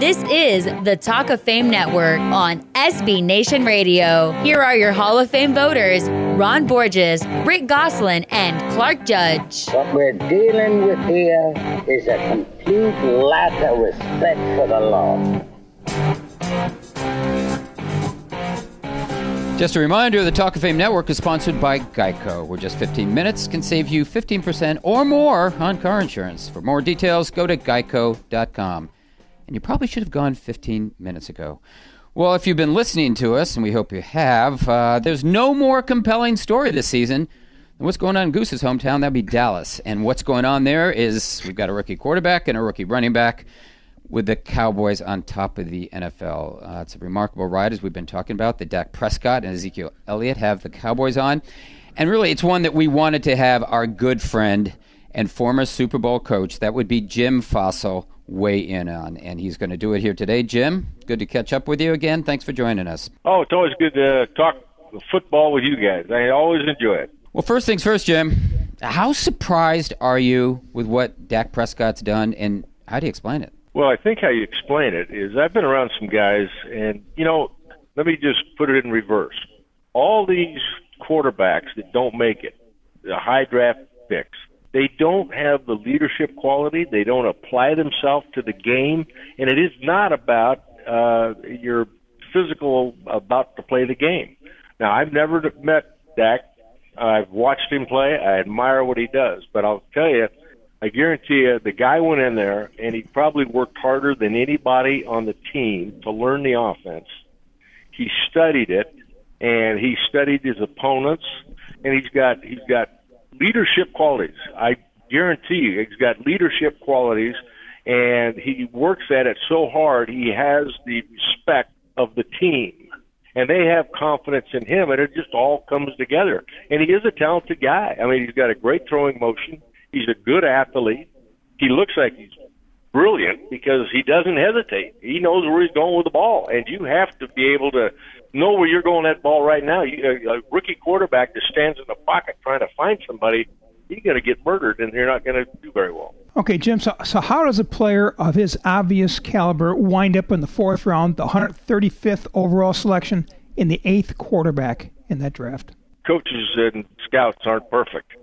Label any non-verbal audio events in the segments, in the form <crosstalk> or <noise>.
This is the Talk of Fame Network on SB Nation Radio. Here are your Hall of Fame voters Ron Borges, Rick Gosselin, and Clark Judge. What we're dealing with here is a complete lack of respect for the law. Just a reminder the Talk of Fame Network is sponsored by Geico, where just 15 minutes can save you 15% or more on car insurance. For more details, go to geico.com. And you probably should have gone 15 minutes ago. Well, if you've been listening to us, and we hope you have, uh, there's no more compelling story this season than what's going on in Goose's hometown. That'd be Dallas. And what's going on there is we've got a rookie quarterback and a rookie running back with the Cowboys on top of the NFL. Uh, it's a remarkable ride, as we've been talking about. The Dak Prescott and Ezekiel Elliott have the Cowboys on. And really, it's one that we wanted to have our good friend and former Super Bowl coach, that would be Jim Fassel, weigh in on. And he's going to do it here today. Jim, good to catch up with you again. Thanks for joining us. Oh, it's always good to talk football with you guys. I always enjoy it. Well, first things first, Jim. How surprised are you with what Dak Prescott's done, and how do you explain it? Well, I think how you explain it is I've been around some guys, and you know, let me just put it in reverse. All these quarterbacks that don't make it, the high draft picks, they don't have the leadership quality. They don't apply themselves to the game, and it is not about uh, your physical about to play the game. Now, I've never met Dak. I've watched him play. I admire what he does, but I'll tell you I guarantee you, the guy went in there and he probably worked harder than anybody on the team to learn the offense. He studied it, and he studied his opponents, and he's got he's got leadership qualities. I guarantee you, he's got leadership qualities, and he works at it so hard. He has the respect of the team, and they have confidence in him, and it just all comes together. And he is a talented guy. I mean, he's got a great throwing motion. He's a good athlete. He looks like he's brilliant because he doesn't hesitate. He knows where he's going with the ball, and you have to be able to know where you're going that ball right now. You, a, a rookie quarterback that stands in the pocket trying to find somebody, you're going to get murdered, and you're not going to do very well. Okay, Jim. So, so how does a player of his obvious caliber wind up in the fourth round, the 135th overall selection, in the eighth quarterback in that draft? Coaches and scouts aren't perfect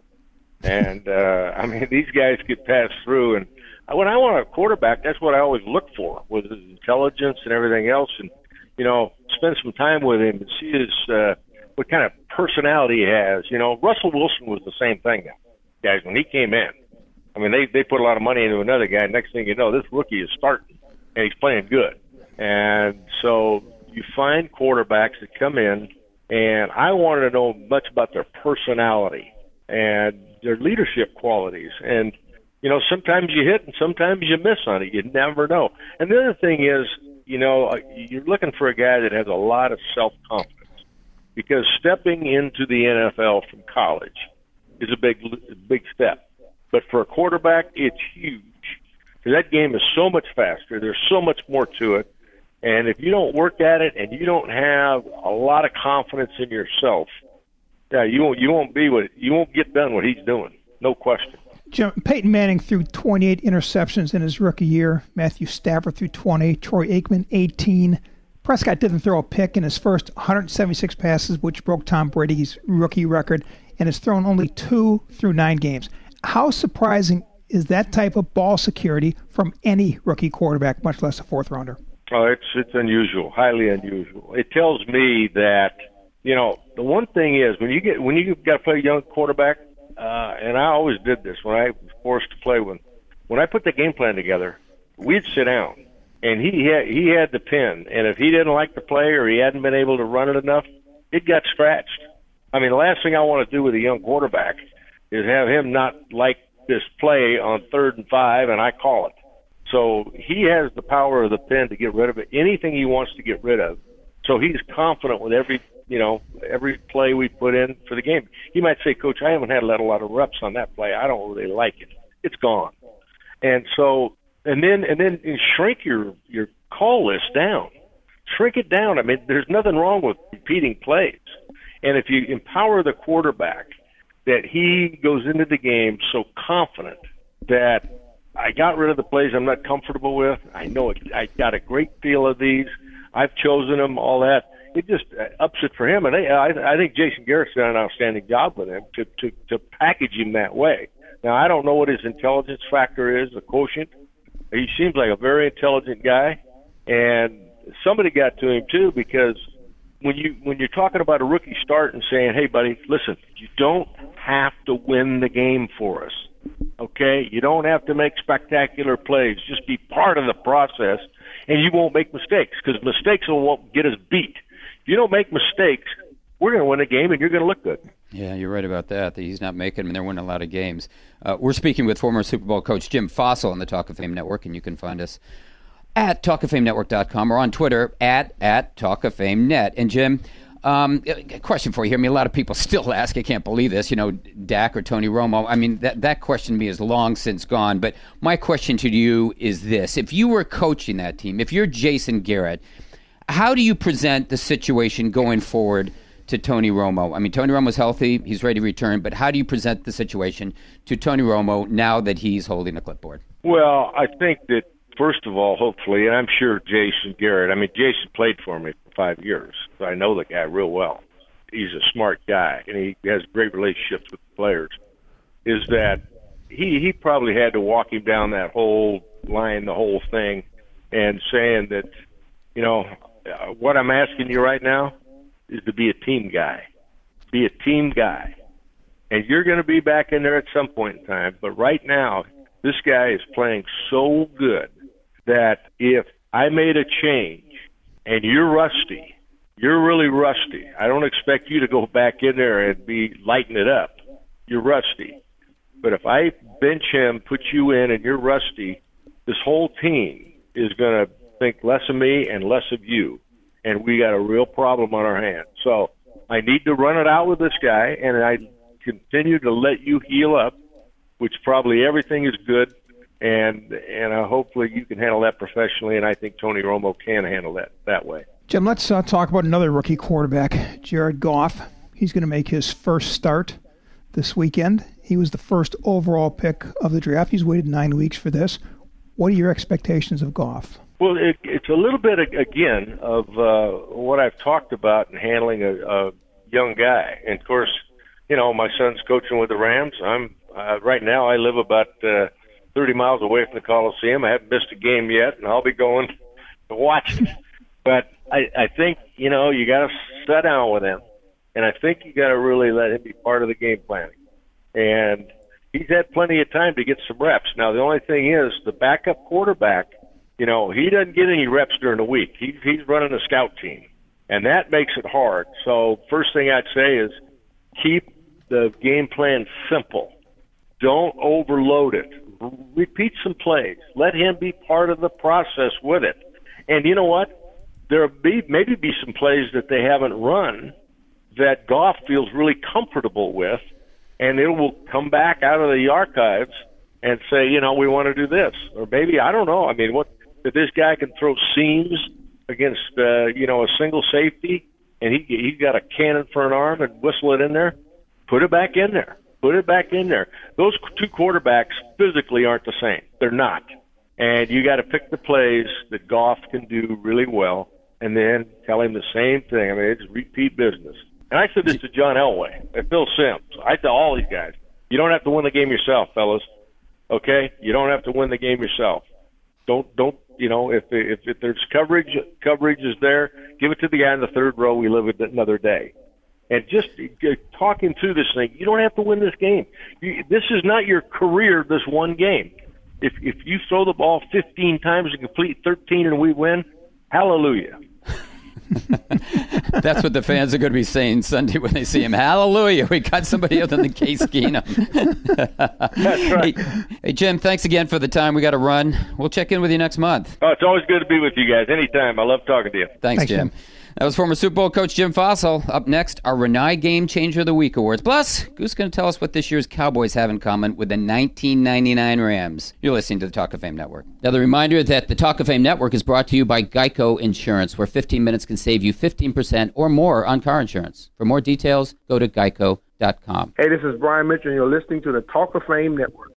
and uh, I mean, these guys get passed through. And when I want a quarterback, that's what I always look for, with his intelligence and everything else. And you know, spend some time with him and see his uh, what kind of personality he has. You know, Russell Wilson was the same thing, guys. When he came in, I mean, they they put a lot of money into another guy. Next thing you know, this rookie is starting and he's playing good. And so you find quarterbacks that come in, and I wanted to know much about their personality and their leadership qualities. And you know, sometimes you hit and sometimes you miss on it. You never know. And the other thing is, you know, uh, you're looking for a guy that has a lot of self confidence because stepping into the NFL from college is a big, big step. But for a quarterback, it's huge. That game is so much faster. There's so much more to it. And if you don't work at it and you don't have a lot of confidence in yourself, yeah, you won't you won't be what you won't get done what he's doing. No question. Jim, Peyton Manning threw 28 interceptions in his rookie year. Matthew Stafford threw 20. Troy Aikman 18. Prescott didn't throw a pick in his first 176 passes, which broke Tom Brady's rookie record, and has thrown only two through nine games. How surprising is that type of ball security from any rookie quarterback, much less a fourth rounder? Oh, it's it's unusual, highly unusual. It tells me that you know, the one thing is when you get when you got to play a young quarterback, uh, and I always did this when I was forced to play when when I put the game plan together, we'd sit down and he had he had the pin, and if he didn't like the play or he hadn't been able to run it enough, it got scratched. I mean, the last thing I want to do with a young quarterback is have him not like this play on third and five, and I call it. So he has the power of the pen to get rid of it. Anything he wants to get rid of. So he's confident with every you know, every play we put in for the game. He might say, Coach, I haven't had a lot of reps on that play. I don't really like it. It's gone. And so, and then, and then shrink your, your call list down. Shrink it down. I mean, there's nothing wrong with repeating plays. And if you empower the quarterback that he goes into the game so confident that I got rid of the plays I'm not comfortable with. I know it, I got a great feel of these. I've chosen them, all that. It just uh, ups it for him, and I, I think Jason Garrett's done an outstanding job with him to to to package him that way. Now I don't know what his intelligence factor is, the quotient. He seems like a very intelligent guy, and somebody got to him too because when you when you're talking about a rookie start and saying, "Hey, buddy, listen, you don't have to win the game for us. Okay, you don't have to make spectacular plays. Just be part of the process, and you won't make mistakes because mistakes will get us beat. If you don't make mistakes, we're going to win a game, and you're going to look good." Yeah, you're right about that. He's not making them, and they're winning a lot of games. Uh, we're speaking with former Super Bowl coach Jim Fassel on the Talk of Fame Network, and you can find us at talkoffamenetwork.com or on Twitter at at talkoffamenet. And Jim, um, question for you. I mean, a lot of people <laughs> still ask. I can't believe this. You know, Dak or Tony Romo. I mean, that that question to me is long since gone. But my question to you is this: If you were coaching that team, if you're Jason Garrett, how do you present the situation going forward? To Tony Romo. I mean, Tony Romo's healthy; he's ready to return. But how do you present the situation to Tony Romo now that he's holding the clipboard? Well, I think that first of all, hopefully, and I'm sure Jason Garrett. I mean, Jason played for me for five years, so I know the guy real well. He's a smart guy, and he has great relationships with the players. Is that he he probably had to walk him down that whole line, the whole thing, and saying that, you know, uh, what I'm asking you right now is to be a team guy, be a team guy, and you're going to be back in there at some point in time. But right now, this guy is playing so good that if I made a change and you're rusty, you're really rusty. I don't expect you to go back in there and be lighting it up. You're rusty. But if I bench him, put you in, and you're rusty, this whole team is going to think less of me and less of you. And we got a real problem on our hands. So I need to run it out with this guy, and I continue to let you heal up, which probably everything is good and and uh, hopefully you can handle that professionally. And I think Tony Romo can handle that that way. Jim, let's uh, talk about another rookie quarterback, Jared Goff. He's going to make his first start this weekend. He was the first overall pick of the draft. He's waited nine weeks for this. What are your expectations of Goff? Well, it, it's a little bit again of uh, what I've talked about in handling a, a young guy. And of course, you know, my son's coaching with the Rams. I'm uh, right now. I live about uh, 30 miles away from the Coliseum. I haven't missed a game yet, and I'll be going <laughs> to watch it. <laughs> But I, I think you know you got to sit down with him, and I think you got to really let him be part of the game planning. And he's had plenty of time to get some reps. Now the only thing is the backup quarterback. You know he doesn't get any reps during the week. He, he's running a scout team, and that makes it hard. So first thing I'd say is keep the game plan simple. Don't overload it repeat some plays. Let him be part of the process with it. And you know what? There'll be maybe be some plays that they haven't run that Goff feels really comfortable with, and it will come back out of the archives and say, you know, we want to do this, or maybe I don't know. I mean, what if this guy can throw seams against uh, you know a single safety, and he he's got a cannon for an arm and whistle it in there, put it back in there. Put it back in there. Those two quarterbacks physically aren't the same. They're not. And you got to pick the plays that Goff can do really well, and then tell him the same thing. I mean, it's repeat business. And I said this to John Elway and Phil Simms. I tell all these guys, you don't have to win the game yourself, fellas. Okay, you don't have to win the game yourself. Don't don't you know if if, if there's coverage coverage is there, give it to the guy in the third row. We live another day and just talking through this thing, you don't have to win this game. You, this is not your career. This one game. If if you throw the ball 15 times and complete 13 and we win, hallelujah. <laughs> That's what the fans are going to be saying Sunday when they see him. Hallelujah! We got somebody other than Case Keenum. <laughs> That's right. Hey, hey, Jim, thanks again for the time. We got to run. We'll check in with you next month. Oh, it's always good to be with you guys. Anytime. I love talking to you. Thanks, Thanks, Jim. Jim. That was former Super Bowl coach Jim Fassel. Up next, our Renai Game Changer of the Week awards. Plus, Goose going to tell us what this year's Cowboys have in common with the 1999 Rams. You're listening to the Talk of Fame Network. Now, the reminder that the Talk of Fame Network is brought to you by Geico Insurance, where 15 minutes can save you 15% or more on car insurance. For more details, go to geico.com. Hey, this is Brian Mitchell, and you're listening to the Talk of Fame Network.